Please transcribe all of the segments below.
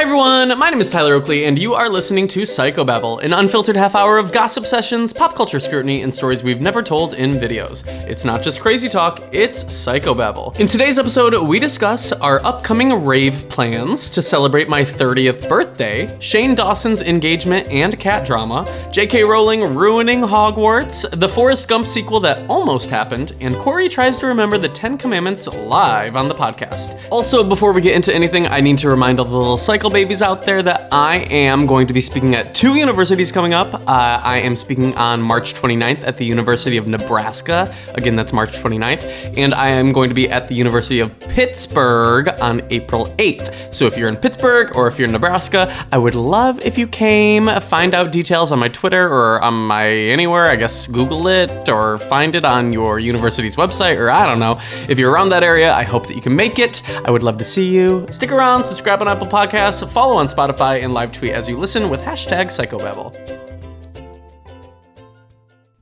Hi everyone, my name is Tyler Oakley, and you are listening to Psychobabble, an unfiltered half hour of gossip sessions, pop culture scrutiny, and stories we've never told in videos. It's not just crazy talk, it's Psychobabble. In today's episode, we discuss our upcoming rave plans to celebrate my 30th birthday, Shane Dawson's engagement and cat drama, J.K. Rowling ruining Hogwarts, the Forrest Gump sequel that almost happened, and Korey tries to remember the Ten Commandments live on the podcast. Also, before we get into anything, I need to remind all the little cycle babies out there that I am going to be speaking at two universities coming up. Uh, I am speaking on March 29th at the University of Nebraska. Again, that's March 29th. And I am going to be at the University of Pittsburgh on April 8th. So if you're in Pittsburgh or if you're in Nebraska, I would love if you came. Find out details on my Twitter or on my anywhere. I guess Google it or find it on your university's website or I don't know. If you're around that area, I hope that you can make it. I would love to see you. Stick around, subscribe on Apple Podcasts, follow on Spotify, and live tweet as you listen with hashtag Psychobabble.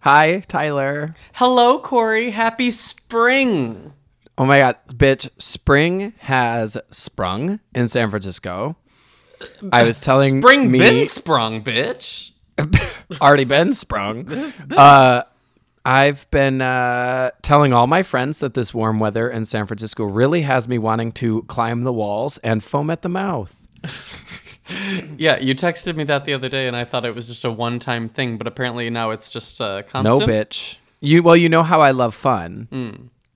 Hi, Tyler. Hello, Korey. Happy spring. Oh my god, bitch, spring has sprung in San Francisco. I was telling Spring me been sprung, bitch. already been sprung. Uh, I've been uh, telling all my friends that this warm weather in San Francisco really has me wanting to climb the walls and foam at the mouth. Yeah, you texted me that the other day, and I thought it was just a one-time thing, but apparently now it's just uh, constant. No, bitch. You well, you know how I love fun,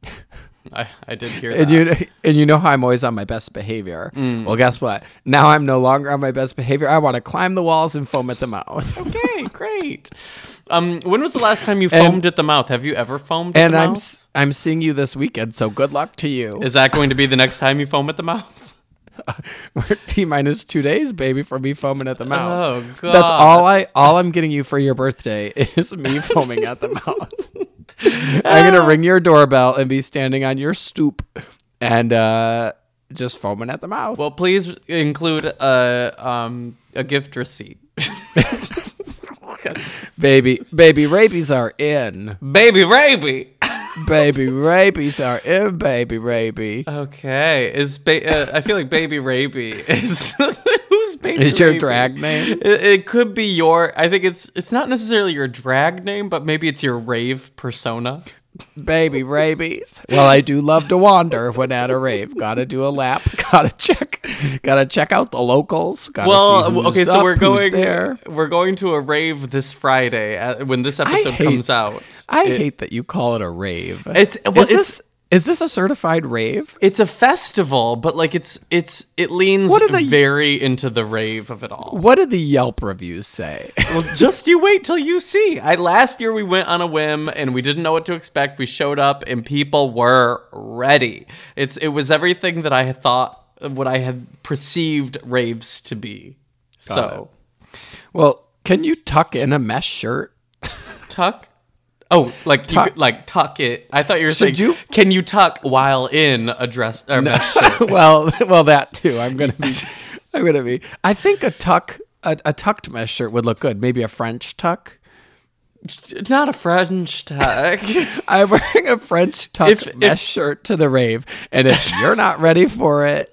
I, I did hear that. and you and you know how I'm always on my best behavior. Well, guess what? Now I'm no longer on my best behavior. I want to climb the walls and foam at the mouth. okay, great. Um, when was the last time you foamed at the mouth? Have you ever foamed at and the I'm mouth? I'm seeing you this weekend, so good luck to you. Is that going to be the next time you foam at the mouth? We're T minus two days, baby, for me foaming at the mouth. Oh, God. That's all I all I'm getting you for your birthday is me foaming at the mouth. I'm gonna ring your doorbell and be standing on your stoop and uh, just foaming at the mouth. Well, please include a um a gift receipt. baby, baby, rabies are in. Baby Raby. Baby, rabies are in. Baby, raby. Okay, is ba- uh, I feel like Baby Raby is who's Baby? Is your Raby? drag name? It, it could be your. I think it's it's not necessarily your drag name, but maybe it's your rave persona. Baby rabies. Well, I do love to wander when at a rave. Gotta do a lap. Gotta check. Gotta check out the locals. Gotta Well, see who's okay, so up, we're going there. we're going to a rave this Friday uh, when this episode hate- comes out. I It- hate that you call it a rave. It's well, is it's this is this a certified rave? it's a festival, but like it's it's it leans What the- very into the rave of it all. What did the Yelp reviews say? Well, just you wait till you see. I last year we went on a whim and we didn't know what to expect. We showed up and people were ready. It's it was everything that I had thought what I had perceived raves to be. so well, can you tuck in a mesh shirt? tuck. Oh, like Tuck. could, like tuck it. I thought you were saying, Should you- can you tuck while in a dress or mesh shirt? well, well, that too. I'm gonna be. I'm gonna be. I think a tuck, a, a tucked mesh shirt would look good. Maybe a French tuck. Not a French tuck. I'm wearing a French tuck If- if- mesh shirt to the rave, and if you're not ready for it,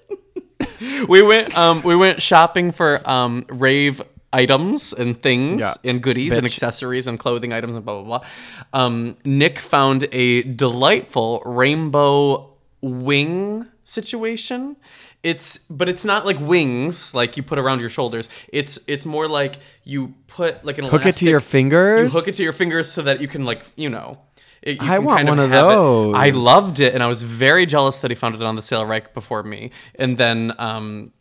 we went um we went shopping for um rave items and things Yeah. and goodies and accessories and clothing items and blah blah blah. Um, Nick found a delightful rainbow wing situation. It's but it's not like wings like you put around your shoulders. It's it's more like you put like an hook it to your fingers. You hook it to your fingers so that you can like you know. it- you I can want kind one of have it. I loved it, and I was very jealous that he found it on the sale right before me. And then, um,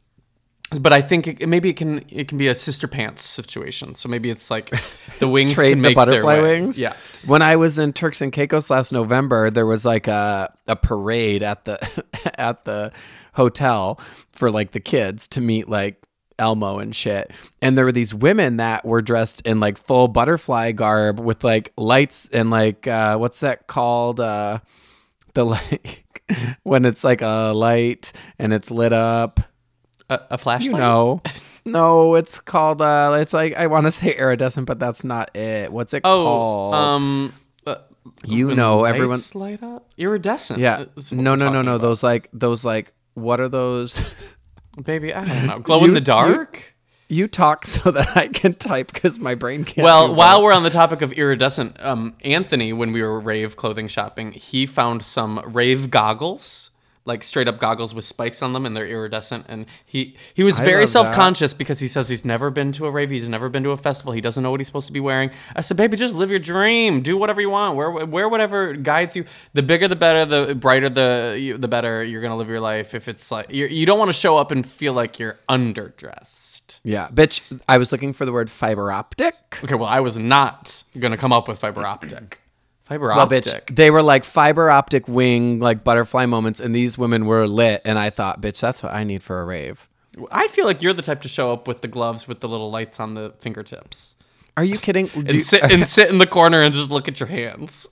but I think it, maybe it can it can be a sister pants situation. So maybe it's like the wings trade can the make their butterfly way. wings. Yeah. When I was in Turks and Caicos last November, there was like a a parade at the at the hotel for like the kids to meet like Elmo and shit. And there were these women that were dressed in like full butterfly garb with like lights and like uh what's that called? Uh the like when it's like a light and it's lit up. A, a flashlight. You know. No, it's called uh it's like I want to say iridescent, but that's not it. What's it Oh, called? um, uh, you know, everyone light up. Iridescent. Yeah. No, no, no, no. about. Those like those like what are those? Baby, I don't know. Glow in the dark? You talk so that I can type because my brain can't. Well, while we're on the topic of iridescent, um, Anthony, when we were rave clothing shopping, he found some rave goggles, like straight up goggles with spikes on them, and they're iridescent. And he he was I very self conscious because he says he's never been to a rave, he's never been to a festival, he doesn't know what he's supposed to be wearing. I said, baby, just live your dream, do whatever you want, wear wear whatever guides you. The bigger, the better. The brighter, the you- the better. You're gonna live your life. If it's like you're, you don't want to show up and feel like you're underdressed. yeah, bitch. I was looking for the word fiber optic. Okay, well, I was not gonna come up with fiber optic. Fiber Well, bitch, they were like fiber optic wing, like butterfly moments, and these women were lit. And I thought, bitch, that's what I need for a rave. I feel like you're the type to show up with the gloves with the little lights on the fingertips Are you kidding? Do and you- sit and sit in the corner and just look at your hands.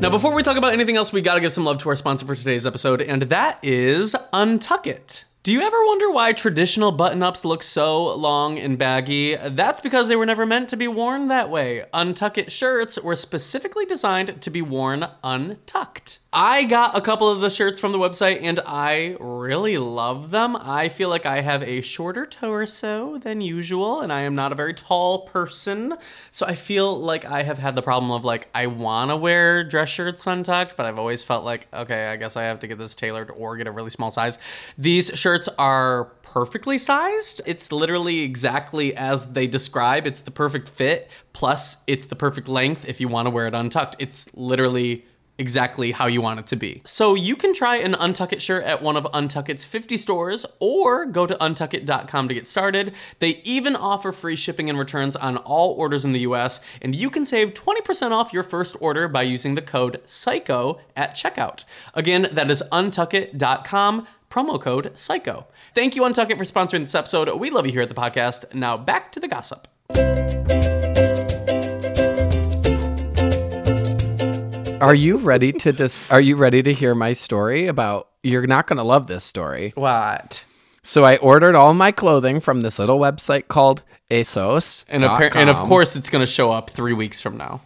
Now, before we talk about anything else, we gotta give some love to our sponsor for today's episode, and that is Untuck It. Do you ever wonder why traditional button ups look so long and baggy? That's because they were never meant to be worn that way. Untuck It shirts were specifically designed to be worn untucked. I got a couple of the shirts from the website and I really love them. I feel like I have a shorter torso than usual and I am not a very tall person. So I feel like I have had the problem of like, I wanna wear dress shirts untucked, but I've always felt like, okay, I guess I have to get this tailored or get a really small size. These shirts are perfectly sized. It's literally exactly as they describe. It's the perfect fit, plus it's the perfect length if you wanna wear it untucked. It's literally exactly how you want it to be. So you can try an Untuck It shirt at one of Untuck It's 50 stores or go to untuckit.com to get started. They even offer free shipping and returns on all orders in the US, and you can save 20% off your first order by using the code PSYCHO at checkout. Again, that is untuckit.com, promo code PSYCHO. Thank you, Untuck It, for sponsoring this episode. We love you here at the podcast. Now back to the gossip. Are you ready to dis- Are you ready to hear my story about? You're not gonna love this story. What? So I ordered all my clothing from this little website called ASOS. And, appar- and of course, it's going to show up three weeks from now.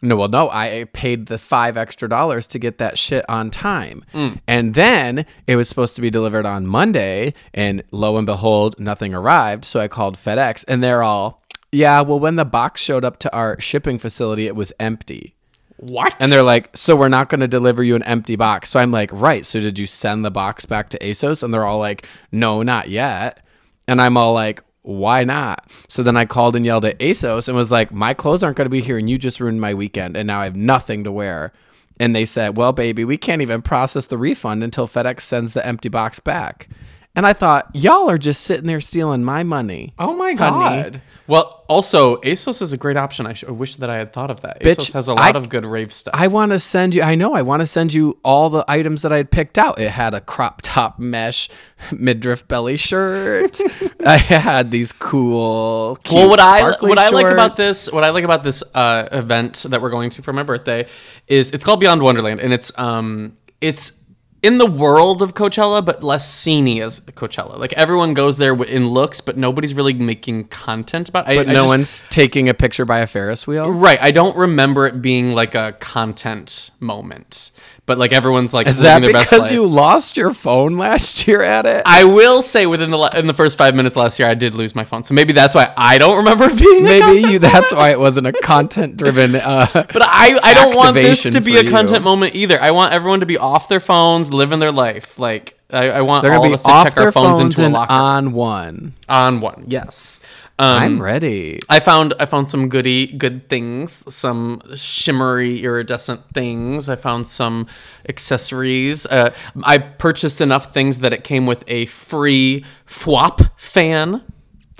No, well, no, I paid the five extra dollars to get that shit on time. Mm. And then it was supposed to be delivered on Monday, and lo and behold, nothing arrived. So I called FedEx, and they're all, yeah, well, when the box showed up to our shipping facility, it was empty. What? And they're like, so we're not going to deliver you an empty box. So I'm like, right. So did you send the box back to ASOS? And they're all like, no, not yet. And I'm all like, why not? So then I called and yelled at ASOS and was like, my clothes aren't going to be here and you just ruined my weekend. And now I have nothing to wear. And they said, well, baby, we can't even process the refund until FedEx sends the empty box back. And I thought, y'all are just sitting there stealing my money. Oh my honey. Well, also ASOS is a great option. I, sh- I wish that I had thought of that. Bitch, ASOS has a lot I- of good rave stuff. I want to send you. I know. I want to send you all the items that I had picked out. It had a crop top mesh midriff belly shirt. I had these cool. Cute well, what I what I like about this what I like about this uh, event that we're going to for my birthday is it's called Beyond Wonderland and it's um it's in the world of Coachella, but less sceney as Coachella. Like everyone goes there in looks, but nobody's really making content about. it. but I, I no just- one's taking a picture by a Ferris wheel. Right. I don't remember it being like a content moment, but like everyone's like Is that their best because you lost your phone last year at it? I will say within the in the first five minutes last year, I did lose my phone, so maybe that's why I don't remember being. Maybe content you. That's why it wasn't a content-driven. Uh, But I, I don't want this to be a you. content moment either. I want everyone to be off their phones, living their life. Like I, I want they're all gonna of be us to off check their our phones, phones into a and locker on one. on one. Yes. Um, I'm ready. I found I found some goody good things, some shimmery iridescent things. I found some accessories. Uh, I purchased enough things that it came with a free FWAP fan.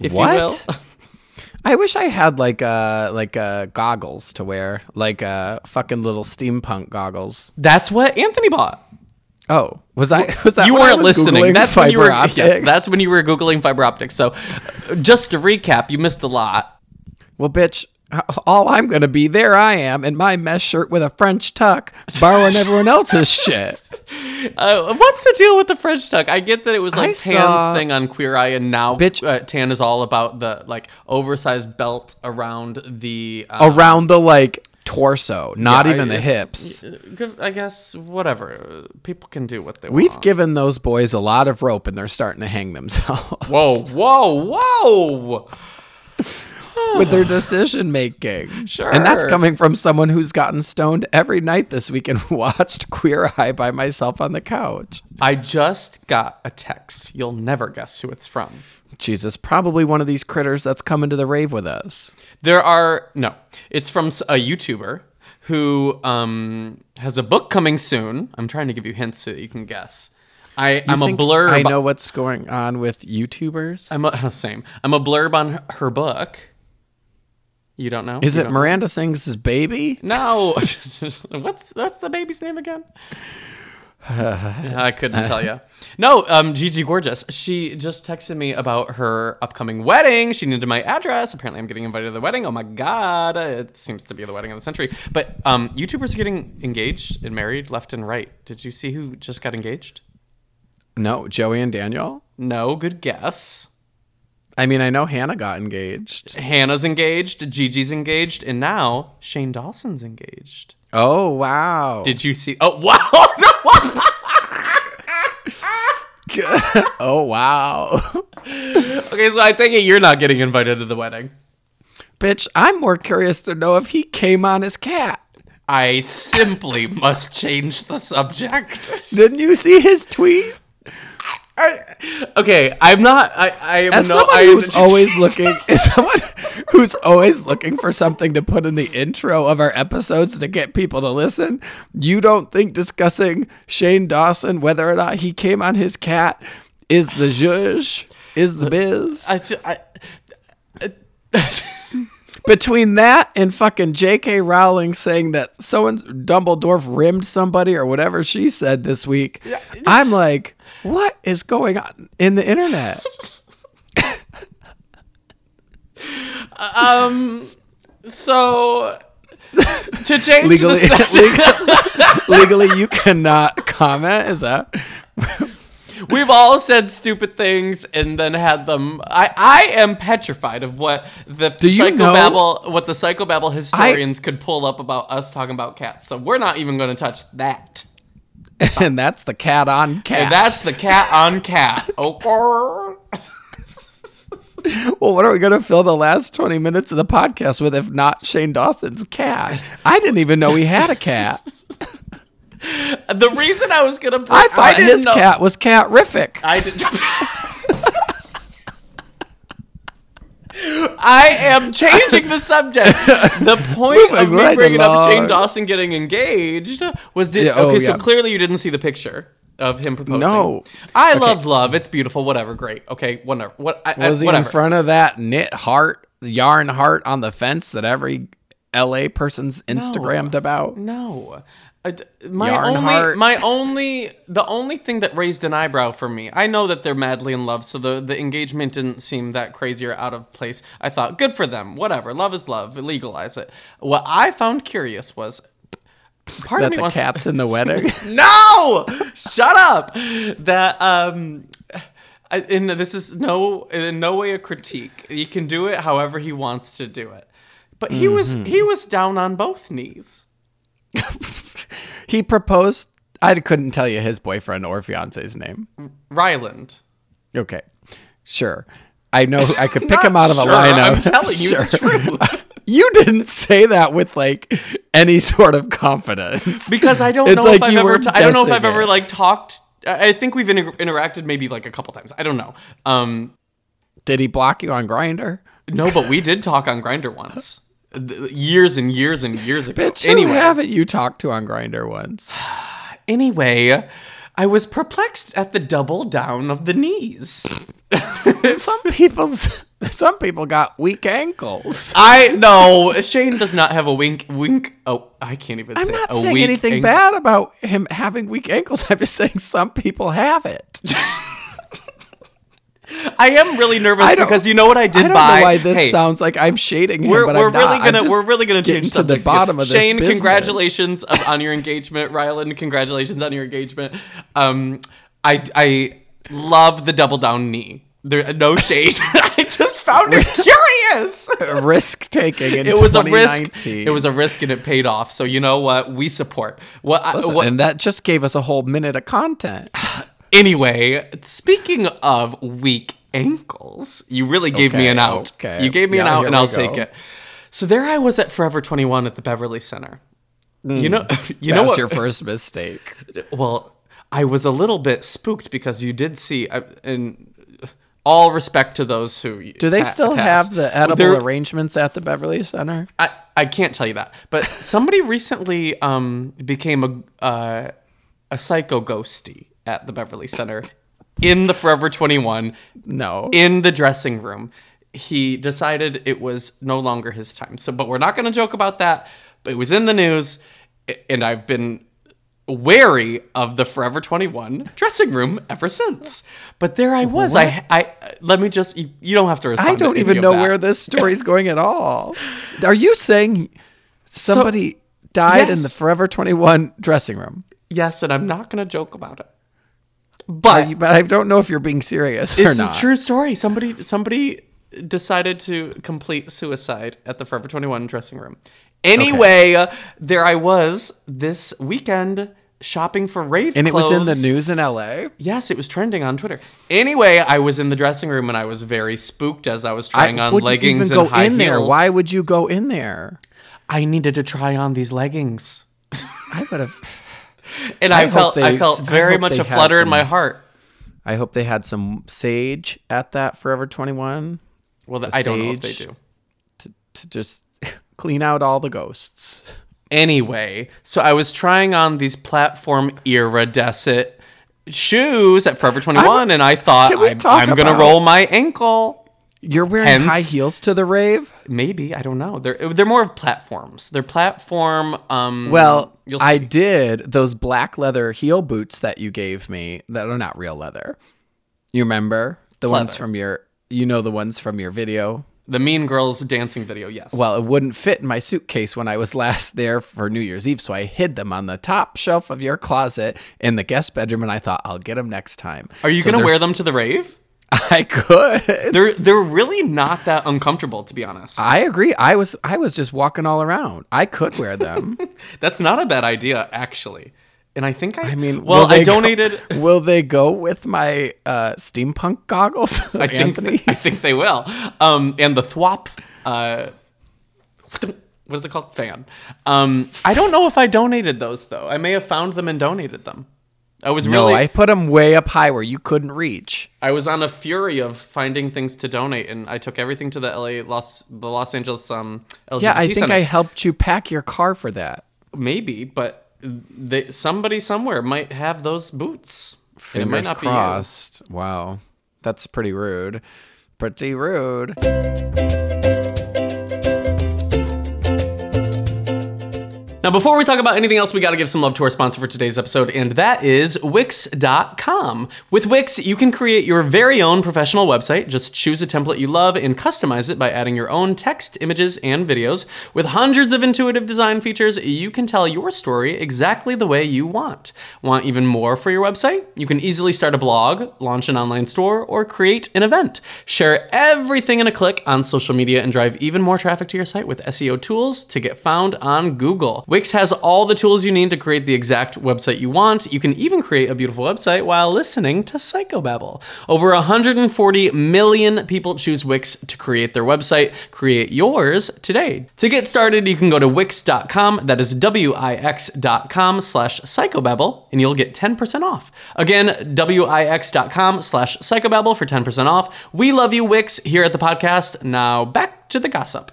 If you will. What? I wish I had like uh like uh goggles to wear, like uh fucking little steampunk goggles. That's what Anthony bought. Oh, was I? Was that you weren't listening. That's when you were. Yes, optics? that's when you were googling fiber optics. So, just to recap, you missed a lot. well, bitch. All I'm gonna be there. I am in my mesh shirt with a French tuck, borrowing everyone else's shit. Uh, what's the deal with the French tuck? I get that it was like I Tan's saw- thing on Queer Eye, and now Bitch. uh, Tan is all about the like oversized belt around the um, Around the like torso, not I- even the hips. uh, I guess whatever. People can do what they We've want. given those boys a lot of rope and they're starting to hang themselves Whoa, whoa, whoa! With their decision making. Sure. And that's coming from someone who's gotten stoned every night this week and watched Queer Eye by myself on the couch. I just got a text. You'll never guess who it's from. Jesus, probably one of these critters that's coming to the rave with us. There are no. It's from a YouTuber who um, has a book coming soon. I'm trying to give you hints so that you can guess. I, I'm a blurb. I know what's going on with YouTubers. I'm a, same. I'm a blurb on her book. You don't know? Is You it don't know? Miranda Sings' baby? No. what's that's the baby's name again? I couldn't tell you. No, um, Gigi Gorgeous. She just texted me about her upcoming wedding. She needed my address. Apparently, I'm getting invited to the wedding. Oh my god, it seems to be the wedding of the century. But um, YouTubers are getting engaged and married left and right. Did you see who just got engaged? No, Joey and Daniel. No, good guess. I mean, I know Hannah got engaged. Hannah's engaged. Gigi's engaged, and now Shane Dawson's engaged. Oh wow! Did you see? Oh wow! oh wow! okay, so I take it you're not getting invited to the wedding. Bitch, I'm more curious to know if he came on his cat. I simply must change the subject. Didn't you see his tweet? Okay, I'm not. I, I am As no. someone I who's always looking, as someone who's always looking for something to put in the intro of our episodes to get people to listen, you don't think discussing Shane Dawson, whether or not he came on his cat, is the zhuzh, is the biz? I, I, Between that and fucking J.K. Rowling saying that so and Dumbledore rimmed somebody or whatever she said this week, I'm like, what is going on in the internet? um. So to change legally, the legally, legally, you cannot comment. Is that? we've all said stupid things and then had them. I I am petrified of what the Do you psychobabble what the psychobabble historians could pull up about us talking about cats. So we're not even going to touch that. And that's the cat on cat. And that's the cat on cat. Oh. well, what are we going to fill the last 20 minutes of the podcast with if not Shane Dawson's cat? I didn't even know he had a cat. The reason I was gonna, put, I thought didn't his know- cat was catrific. I did. I am changing the subject. The point of me right bringing up along. Shane Dawson getting engaged was did Yeah, oh, okay. So yeah. clearly you didn't see the picture of him proposing. No. I love love. It's beautiful. Whatever. Great. Okay. Whatever. What? I, I- Was he in front of that knit heart, yarn heart on the fence that every LA person's Instagrammed about? No. My Yarn only, heart. my only, the only thing that raised an eyebrow for me. I know that they're madly in love, so the the engagement didn't seem that crazy or out of place. I thought, good for them. Whatever, love is love. Legalize it. What I found curious was, part That of me the cat's in the wedding? no, shut up. That um. I, and this is no in no way a critique. He can do it however he wants to do it, but he was Mm-hmm. he was down on both knees. he proposed. I couldn't tell you his boyfriend or fiance's name. Ryland. Okay, sure. I know I could pick him out of a sure, lineup. I'm telling you the truth. you didn't say that with like any sort of confidence. because I don't It's know like if I've ever. T- I don't know if I've ever it. like talked. I think we've inter- interacted maybe like a couple times. I don't know. Um, Did he block you on Grindr? no, but we did talk on Grindr once, years and years and years ago. Bitch, who anyway, haven't you talked to on Grindr once? anyway, I was perplexed at the double down of the knees. some people's some people got weak ankles. I know Shane does not have a wink. Wink. Oh, I can't even I'm say not saying anything ankle. bad about him having weak ankles. I'm just saying some people have it. I am really nervous because you know what I did I don't buy. know why this hey, sounds like I'm shading him, we're, but we're I'm really not. Gonna just we're really gonna change to the subjects here. bottom of this Shane, business. congratulations on your engagement. Ryland, congratulations on your engagement. Um, I I love the double down knee. There, no shade. I just found it curious. risk taking in It was a risk. It was a risk, and it paid off. So you know what? We support. What? I, what and that just gave us a whole minute of content. anyway, speaking of weak ankles, you really gave me an out. okay. You gave me an out, and I'll go. take it. So there I was at Forever 21 at the Beverly Center. You know, you that know was what? your first mistake. Well, I was a little bit spooked because you did see, I- and all respect to those who Do they pa- still pass. have the edible There- arrangements at the Beverly Center? I, I can't tell you that, but somebody recently um, became a uh, a psycho ghosty at the Beverly Center in the Forever 21 No. in the dressing room. He decided it was no longer his time. So, but we're not going to joke about that. But it was in the news, and I've been wary of the Forever 21 dressing room ever since. But there I was. I, I let me just. You, you don't have to respond. I don't any even know where this story's going at all. Are you saying somebody died in the Forever 21 dressing room? Yes, and I'm not going to joke about it. But you- but I don't know if you're being serious or not. it's a true story. Somebody somebody decided to complete suicide at the Forever 21 dressing room. Anyway, uh, there I was this weekend shopping for rave And it was in the news in LA. Yes, it was trending on Twitter. Anyway, I was in the dressing room and I was very spooked as I was trying on wouldn't leggings even and go high in there. heels. Why would you go in there? I needed to try on these leggings, I would have. and I I, felt I felt very hope much a flutter in my heart. I hope they had some sage at that Forever 21 Well, I don't know if they do. to, to just clean out all the ghosts. Anyway, so I was trying on these platform iridescent shoes at Forever 21, and I thought I'm, I'm gonna roll my ankle. You're wearing Hence- high heels to the rave? Maybe I don't know. They're they're more of platforms. They're platform. Um, Well, you'll I did those black leather heel boots that you gave me that are not real leather. You remember the ones from your you know the ones from your video? the Mean Girls dancing video. Yes. Well, it wouldn't fit in my suitcase when I was last there for New Year's Eve, so I hid them on the top shelf of your closet in the guest bedroom and I thought I'll get them next time. are you So gonna wear them to the rave? I could. They're they're really not that uncomfortable, to be honest. I agree. I was I was just walking all around. I could wear them. That's not a bad idea, actually. And I think I. I mean, well, I go- donated. will they go with my uh, steampunk goggles? I think I think they will. Um, and the thwop, uh, what is it called? Fan. Um, I don't know if I donated those though. I may have found them and donated them. I was no, really, I put them way up high where you couldn't reach. I was on a fury of finding things to donate, and I took everything to the LA Los the Los Angeles um LGBT Yeah, I think Center. I helped you pack your car for that. maybe, but they, somebody somewhere might have those boots. and it might Fingers not crossed. Wow, that's pretty rude. Pretty rude. Now, before we talk about anything else, we got to give some love to our sponsor for today's episode, and that is Wix.com. With Wix, you can create your very own professional website. Just choose a template you love and customize it by adding your own text, images, and videos. With hundreds of intuitive design features, you can tell your story exactly the way you want. Want even more for your website? You can easily start a blog, launch an online store, or create an event. Share everything in a click on social media and drive even more traffic to your site with SEO tools to get found on Google. Wix has all the tools you need to create the exact website you want. You can even create a beautiful website while listening to Psychobabble. Over 140 million people choose Wix to create their website. Create yours today. To get started, you can go to wix.com. That is W-I-X.com slash psychobabble, and you'll get 10% off. Again, W-I-X.com slash psychobabble for 10% off. We love you, Wix, here at the podcast. Now back to the gossip.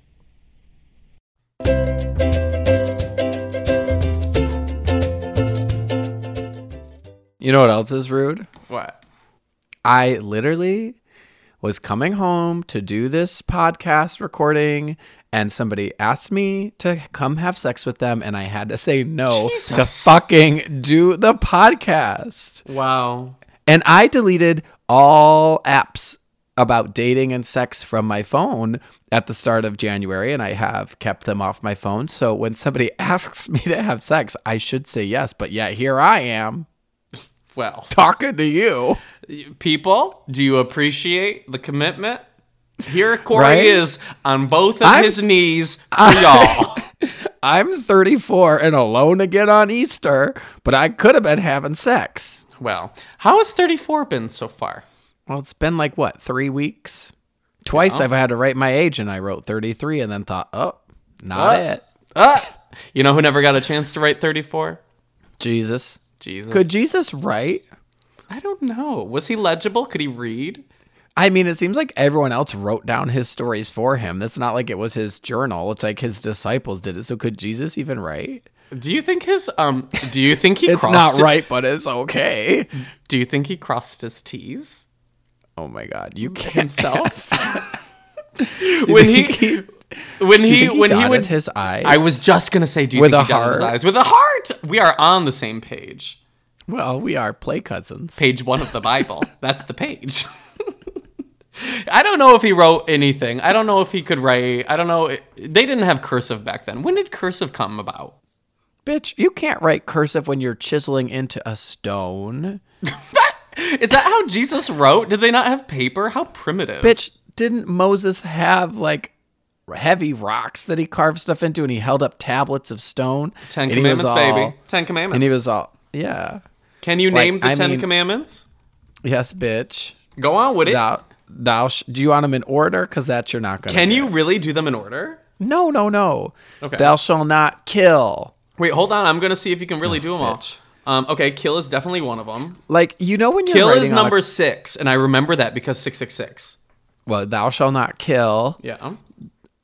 You know what else is rude? What? I literally was coming home to do this podcast recording and somebody asked me to come have sex with them and I had to say no to fucking do the podcast. Wow. And I deleted all apps about dating and sex from my phone at the start of January and I have kept them off my phone. So when somebody asks me to have sex, I should say yes, but yeah, here I am Well, talking to you. people, do you appreciate the commitment? Here Korey Right? is on both of I'm- his knees for y'all. I'm 34 and alone again on Easter, but I could have been having sex. well, how has 34 been so far? Well, it's been like what, three weeks? Twice I've had to write my age, and I wrote 33 and then thought, oh, not Uh. it. Ah! You know who never got a chance to write 34? Jesus. Jesus. Could Jesus write? I don't know. Was he legible? Could he read? I mean, it seems like everyone else wrote down his stories for him. It's not like it was his journal. It's like his disciples did it. So could Jesus even write? Do you think his um do you think he It's not right, but it's okay. Do you think he crossed his T's? Oh my God, you can't Himself? when he, he- when he he when he would his eyes? I was just gonna say, do you With think a he dotted his eyes with a heart? We are on the same page. Well, we are play cousins. Page one of the Bible. That's the page. I don't know if he wrote anything. I don't know if he could write. I don't know. They didn't have cursive back then. When did cursive come about? Bitch, you can't write cursive when you're chiseling into a stone. Is that how Jesus wrote? Did they not have paper? How primitive. Bitch, didn't Moses have like heavy rocks that he carved stuff into and he held up tablets of stone? Ten And he was Commandments, all- baby. Ten Commandments. And he was all, yeah. Can you like, name the I Ten mean- Commandments? Yes, bitch. Go on with it. Thou, thou sh- do you want them in order? Because that's you're not going to. Can you really do them in order? No, no, no. Okay. Thou shall not kill. Wait, hold on. I'm gonna see if you can really do them all. Um, okay, kill is definitely one of them. Like, you know when you're Kill is on a- number six, and I remember that because six six six. well, thou shall not kill. Yeah.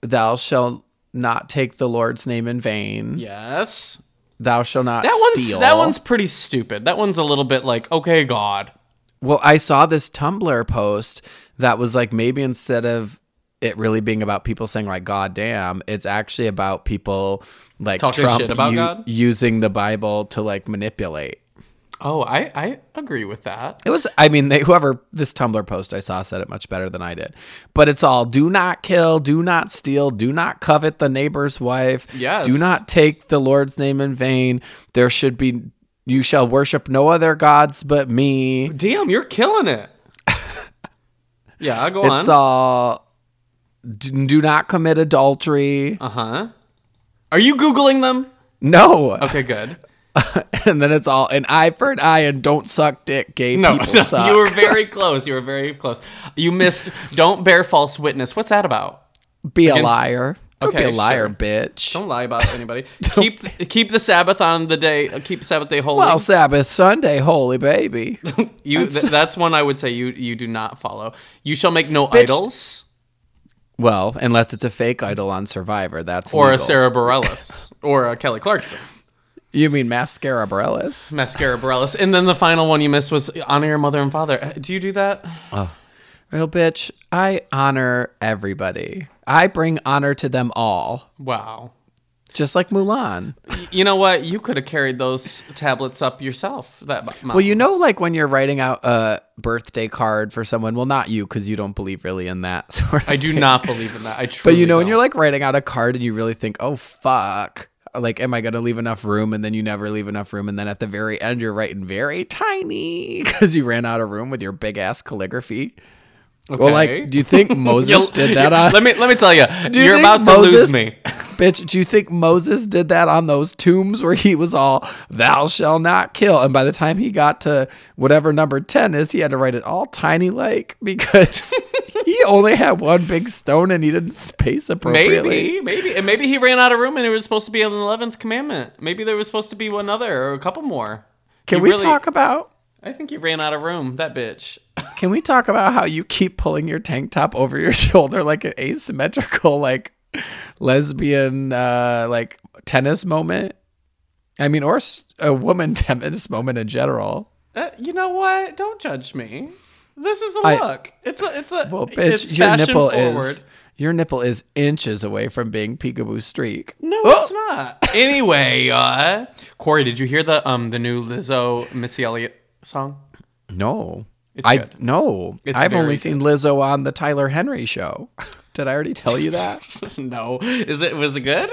Thou shalt not take the Lord's name in vain. Yes. Thou shalt not That one's steal. that one's pretty stupid. That one's a little bit like, okay, God. Well, I saw this Tumblr post that was like maybe instead of it really being about people saying like God damn, it's actually about people like Talking Trump shit about u- God? using the Bible to like manipulate. Oh, I I agree with that. It was I mean they, whoever this Tumblr post I saw said it much better than I did. But it's all do not kill, do not steal, do not covet the neighbor's wife. Yes. Do not take the Lord's name in vain. There should be you shall worship no other gods but me. Damn, you're killing it. yeah, go It's on. all do, do not commit adultery. Uh huh. Are you googling them? No. Okay, good. and then it's all an eye for an eye and don't suck dick. Gay No, people no, suck. you were very close. You were very close. You missed. Don't bear false witness. What's that about? be a liar. Don't be Okay, a liar, sure. bitch. Don't lie about anybody. keep keep the Sabbath on the day. Keep Sabbath day holy. well, Sabbath Sunday, holy baby. you th- that's one I would say you you do not follow. You shall make no idols well, unless it's a fake idol on Survivor, that's or a legal. Sara Bareilles or a Kelly Clarkson. You mean mascara Bareilles? Mascara Bareilles. And then the final one you missed was honor your mother and father. Uh, Do you do that? Oh. Real bitch, I honor everybody. I bring honor to them all. Wow. just like Mulan. You know what? You could have carried those tablets up yourself. That mountain. Well, you know, like when you're writing out a birthday card for someone. Well, not you, because you don't believe really in that sort of. I do thing. not believe in that. I truly But you know, when don't. you're like writing out a card and you really think, oh fuck, like, am I gonna leave enough room? And then you never leave enough room, and then at the very end, you're writing very tiny because you ran out of room with your big ass calligraphy. Well, like, do you think Moses did that on? let me let me tell you, Do you you're think about to Moses- lose me. Bitch, do you think Moses did that on those tombs where he was all, thou shall not kill? And by the time he got to whatever number 10 is, he had to write it all tiny like because he only had one big stone and he didn't space appropriately. Maybe, maybe, and maybe he ran out of room, and it was supposed to be an eleventh commandment. Maybe there was supposed to be one other or a couple more. Can You we really- talk about. I think he ran out of room. That bitch. Can we talk about how you keep pulling your tank top over your shoulder like an asymmetrical, like lesbian, uh, like tennis moment? I mean, or a woman tennis moment in general. Uh, you know what? Don't judge me. This is a look. It's a. It's a. Well, it's bitch, your nipple forward. is your nipple is inches away from being peekaboo streak. No, Oh! it's not. Anyway, uh, Korey, did you hear the um the new Lizzo Missy Elliott song? No, It's I good. no. It's I've only good. seen Lizzo on the Tyler Henry show. Did I already tell you that? no, is it was it good?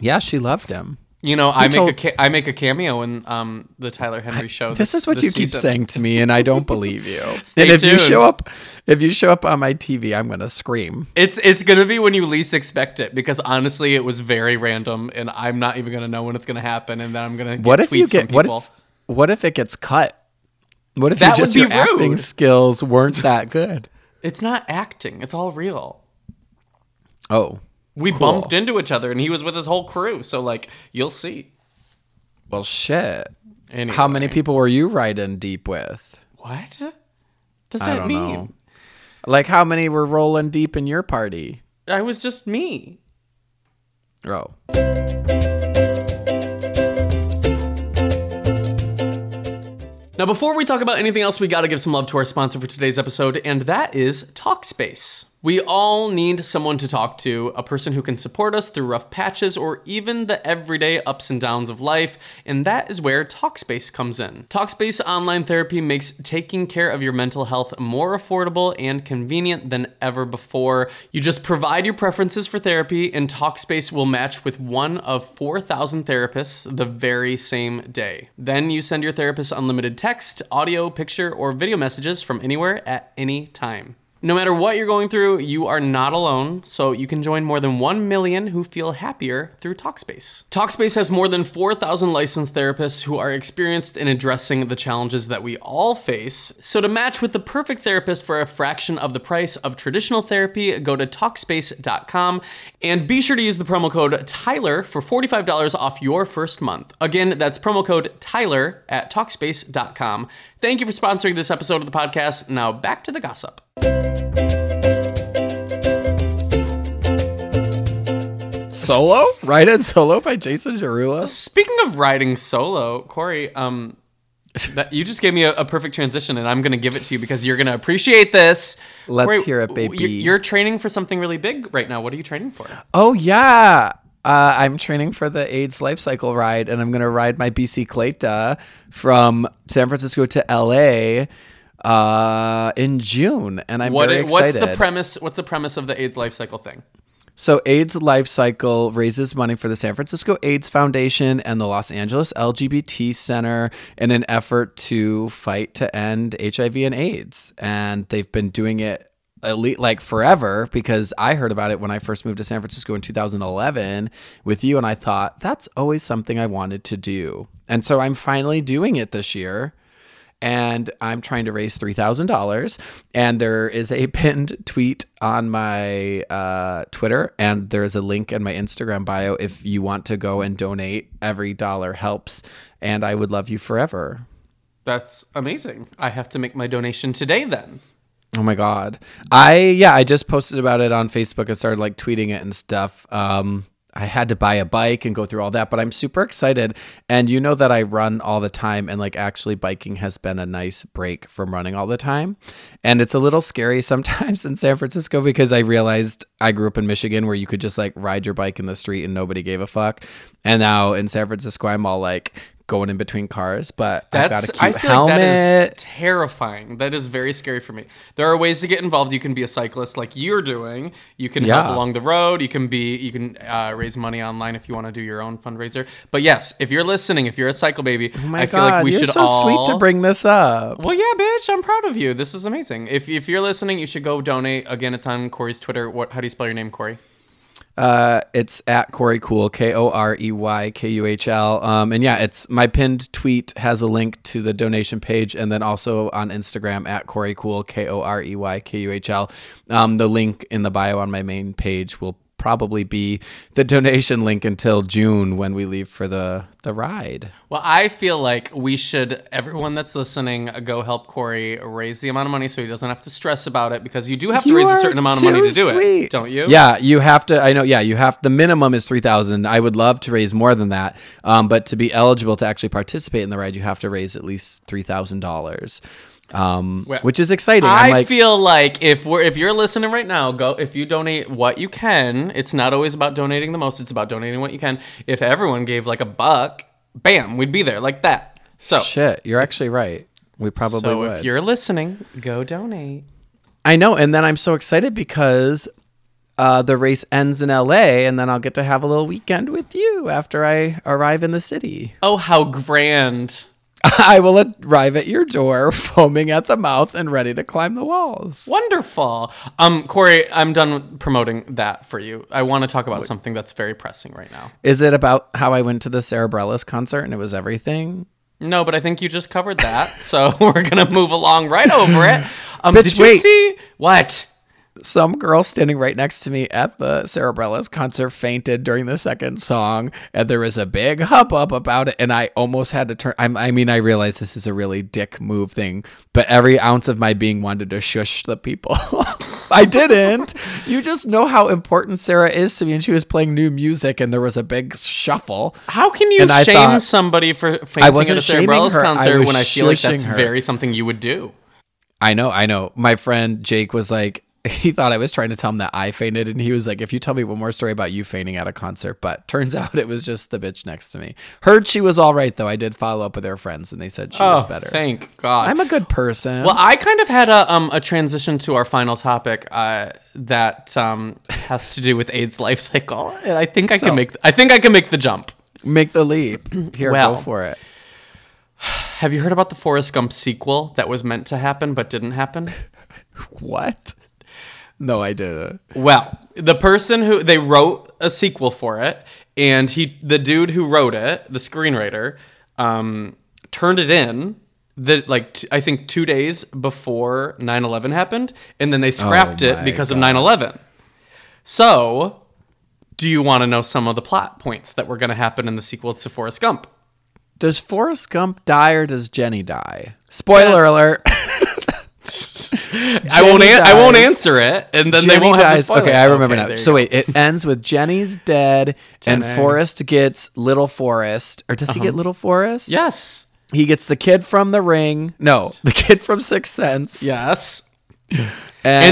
yeah, she loved him. You know, I make told- a ca- I make a cameo in um the Tyler Henry show. This is what you keep season. saying to me, and I don't believe you. Stay and if you show up, if you show up on my TV, I'm gonna scream. It's it's gonna be when you least expect it because honestly, it was very random, and I'm not even gonna know when it's gonna happen, and then I'm gonna What if you get what if what if it gets cut? What if That you would just be your acting skills weren't that good? It's not acting; it's all real. Oh, We Cool. bumped into each other, and he was with his whole crew. So like, you'll see. well, shit. Anyway. How many people were you riding deep with? What does that mean? know. Like how many were rolling deep in your party? I was just me. Oh. Now, before we talk about anything else, we got to give some love to our sponsor for today's episode, and that is Talkspace. We all need someone to talk to, a person who can support us through rough patches or even the everyday ups and downs of life, and that is where Talkspace comes in. Talkspace online therapy makes taking care of your mental health more affordable and convenient than ever before. You just provide your preferences for therapy, and Talkspace will match with one of 4,000 therapists the very same day. Then you send your therapist unlimited text, audio, picture, or video messages from anywhere at any time. No matter what you're going through, you are not alone, so you can join more than 1 million who feel happier through Talkspace. Talkspace has more than 4,000 licensed therapists who are experienced in addressing the challenges that we all face. So, to match with the perfect therapist for a fraction of the price of traditional therapy, go to Talkspace.com and be sure to use the promo code Tyler for $45 off your first month. Again, that's promo code Tyler at Talkspace.com. Thank you for sponsoring this episode of the podcast. Now, back to the gossip. Solo? Riding solo by Jason Derulo? Speaking of riding solo, Korey, um, that you just gave me a, a perfect transition, and I'm going to give it to you because you're going to appreciate this. Let's hear it, baby. you- You're training for something really big right now. What are you training for? Oh yeah. Uh, I'm training for the AIDS life cycle ride, and I'm gonna ride my BC Cleta from San Francisco to LA uh, in June, and I'm What? very What's excited. the premise? What's the premise of the AIDS life cycle thing? So, AIDS Life Cycle raises money for the San Francisco AIDS Foundation and the Los Angeles LGBT Center in an effort to fight to end HIV and AIDS. And they've been doing it elite like forever because I heard about it when I first moved to San Francisco in 2011 with you and I thought that's always something I wanted to do. And so I'm finally doing it this year and I'm trying to raise three thousand dollars. And there is a pinned tweet on my uh, Twitter, and there is a link in my Instagram bio if you want to go and donate. Every dollar helps, and I would love you forever. That's amazing. I have to make my donation today then. Oh my god. I yeah, I just posted about it on Facebook. I started like tweeting it and stuff. Um I had to buy a bike and go through all that, but I'm super excited. And you know that I run all the time, and like actually, biking has been a nice break from running all the time. And it's a little scary sometimes in San Francisco because I realized I grew up in Michigan where you could just like ride your bike in the street and nobody gave a fuck. And now in San Francisco, I'm all like, going in between cars, but That's a cute I feel helmet. like that is terrifying. That is very scary for me. There are ways to get involved. You can be a cyclist like you're doing. You can Yeah. help along the road. You can be you can uh, raise money online if you want to do your own fundraiser. But yes, if you're listening, if you're a cycle baby, oh I feel God, like we you're should so all sweet to bring this up. Well, yeah, bitch, I'm proud of you. This is amazing. If, if you're listening, you should go donate. Again, it's on Korey's Twitter. What? How do you spell your name, Korey? Uh, it's at Korey Kuhl, K O R E Y K U H L. Um, and yeah, it's my pinned tweet has a link to the donation page, and then also on Instagram at Korey Kuhl, K O R E Y K U H L. Um, the link in the bio on my main page will probably be the donation link until June when we leave for the the ride. Well, I feel like we should, everyone that's listening, uh, go help Korey raise the amount of money so he doesn't have to stress about it because you do have to You raise a certain amount of money to do it, sweet. don't you? Yeah, you have to. I know. Yeah, you have. The minimum is three thousand. I would love to raise more than that, um, but to be eligible to actually participate in the ride, you have to raise at least three thousand dollars, um, Well, which is exciting. I like, feel like if we're if you're listening right now, go if you donate what you can. It's not always about donating the most; it's about donating what you can. If everyone gave like a buck, bam, we'd be there like that. So, shit, you're actually right. We probably so would. if you're listening, go donate. I know, and then I'm so excited because uh, the race ends in LA, and then I'll get to have a little weekend with you after I arrive in the city. Oh, how grand! I will arrive at your door, foaming at the mouth and ready to climb the walls. Wonderful. Um, Korey, I'm done promoting that for you. I want to talk about something that's very pressing right now. Is it about how I went to the Sara Bareilles concert and it was everything? No, but I think you just covered that, so we're gonna move along right over it. Um, Bitch, did you wait. see what? Some girl standing right next to me at the Sara Bareilles concert fainted during the second song, and there was a big hubbub about it. And I almost had to turn. I'm, I mean, I realize this is a really dick move thing, but every ounce of my being wanted to shush the people. I didn't. You just know how important Sara is to me, and she was playing new music, and there was a big shuffle. How can you And shame thought- somebody for fainting at a wasn't shaming Sara Bareilles her, I concert was when I feel like that's her. very something you would do? I know, I know. My friend Jake was like, he thought I was trying to tell him that I fainted, and he was like, "If you tell me one more story about you fainting at a concert," but turns out it was just the bitch next to me. Heard she was all right though. I did follow up with her friends, and they said she was better. Oh, thank God. I'm a good person. Well, I kind of had a um a transition to our final topic uh, that um has to do with AIDS life cycle, and I think I So- can make I think I can make the jump. Make the leap. Here, Well. go for it. Have you heard about the Forrest Gump sequel that was meant to happen but didn't happen? What? No, I didn't. Well, the person who they wrote a sequel for it, and he, the dude who wrote it, the screenwriter, um, turned it in. that like t- I think two days before 9-11 happened, and then they scrapped it my because of 9-11. So, do you want to know some of the plot points that were going to happen in the sequel to Forrest Gump? Does Forrest Gump die or does Jenny die? Spoiler alert. I won't. An- I won't answer it, and then they won't have the Okay, I remember Okay, now. So go. wait, it ends with Jenny's dead and Jenny. Forrest gets little Forrest. Or does he get little Forrest? Uh-huh. yes, He gets the kid from the ring. No, the kid from Sixth Sense. yes. And,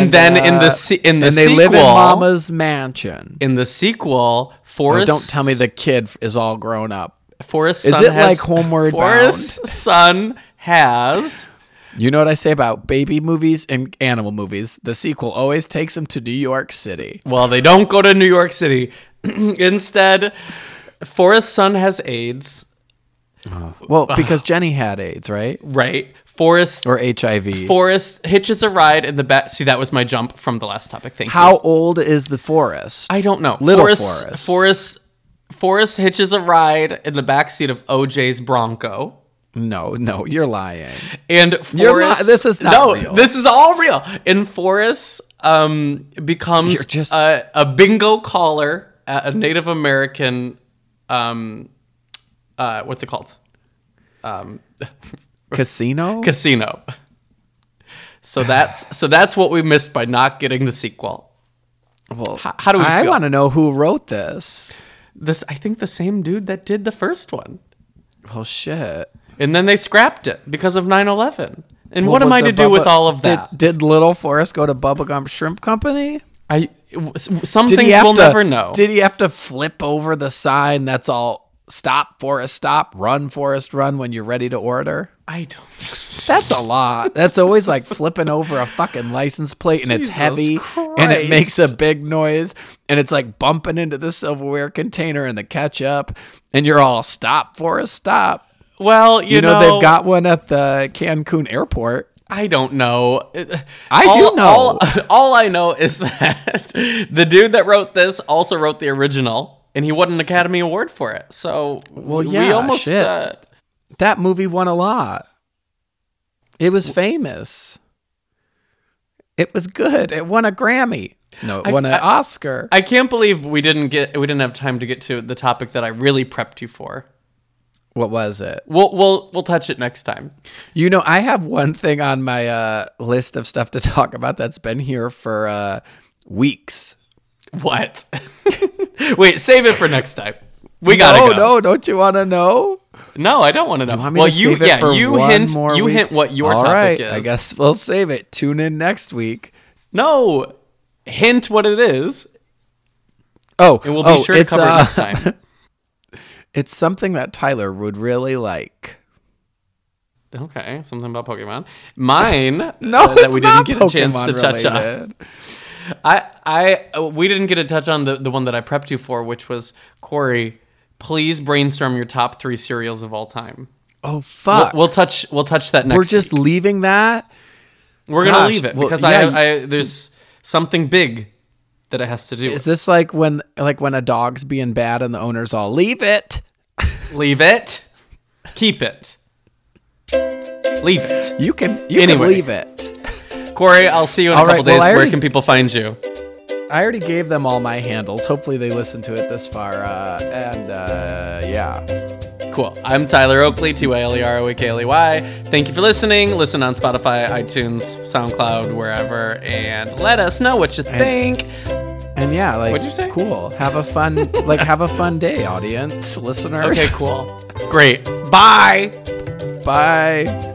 And then in the uh, se- in the and they live in sequel- Mama's mansion. In the sequel, Forrest. don't tell me the kid is all grown up. Forrest's Is son it has, like Homeward Forrest's son has. You know what I say about baby movies and animal movies? The sequel always takes them to New York City. Well, they don't go to New York City. Instead, Forrest's son has AIDS. Oh. Well, because Jenny had AIDS, right? Right. Forrest. Or HIV. Forrest hitches a ride in the back. See, that was my jump from the last topic. Thank you. How old is the Forrest? I don't know. Little Forrest, Forrest. Forrest. Forrest hitches a ride in the backseat of OJ's Bronco. No, no, you're lying. And Forrest, li- this is not no, real. this is all real. And Forrest um, becomes You're just- a, a bingo caller at a Native American, um, uh, what's it called? Casino? Casino. So that's so that's what we missed by not getting the sequel. well, How, how do we I want to know who wrote this. This I think the same dude that did the first one. Well, shit. And then they scrapped it because of 9/11. And Well, what am I to do with all of did- that? Did, Little Forrest go to Bubba Gump Shrimp Company? I some Did things we'll to, never know. Did he have to flip over the sign that's all stop Forrest stop, run Forrest run when you're ready to order? I don't. That's a lot. That's always like flipping over a fucking license plate and it's Jesus heavy and it makes a big noise and it's like bumping into the silverware container and the ketchup and you're all stop Forrest stop. Well, you, You, know, they've got one at the Cancun airport. I don't know. I all, do know. All, all I know is that the dude that wrote this also wrote the original, and he won an Academy Award for it. So Well, yeah, we almost. shit. Uh, That movie won a lot. It was famous. It was good. It won a Grammy. No, it I- won an I- Oscar. I can't believe we didn't get we didn't have time to get to the topic that I really prepped you for. What was it? We'll we'll we'll touch it next time. You know, I have one thing on my uh, list of stuff to talk about that's been here for uh, weeks. What? Wait, save it for next time. We gotta no, go. no, don't you want to know? No, I don't want to know. Me well, to you save it yeah, for you hint more you week? hint what your All topic right, is. I guess we'll save it. Tune in next week. No, hint what it is, Oh, and we'll be oh, sure to cover it uh, next time. It's something that Tyler would really like. Okay, something about Pokemon. Mine, No, that we didn't get a chance to touch on. I, I, we didn't get a touch on the the one that I prepped you for, which was Korey. Please brainstorm your top three cereals of all time. Oh We'll, fuck! we'll touch we'll touch that next. We're just week. leaving that. we're gonna leave it well, because yeah, I, I there's something big that it has to do. Is with. this like when like when a dog's being bad and the owners all leave it? Leave it, keep it, leave it. You can you Anyway. can leave it. Korey, I'll see you in a couple right, well, days. Where already- can people find you? I already gave them all my handles. Hopefully they listen to it this far. Uh, and uh, yeah, Cool. I'm Tyler Oakley, T Y L E R O A K L E Y. Thank you for listening. Listen on Spotify, iTunes, SoundCloud, wherever, and let us know what you think. And yeah, like What'd you say? Cool. Have a fun like have a fun day, audience, listeners. Okay, cool. Great. Bye. Bye.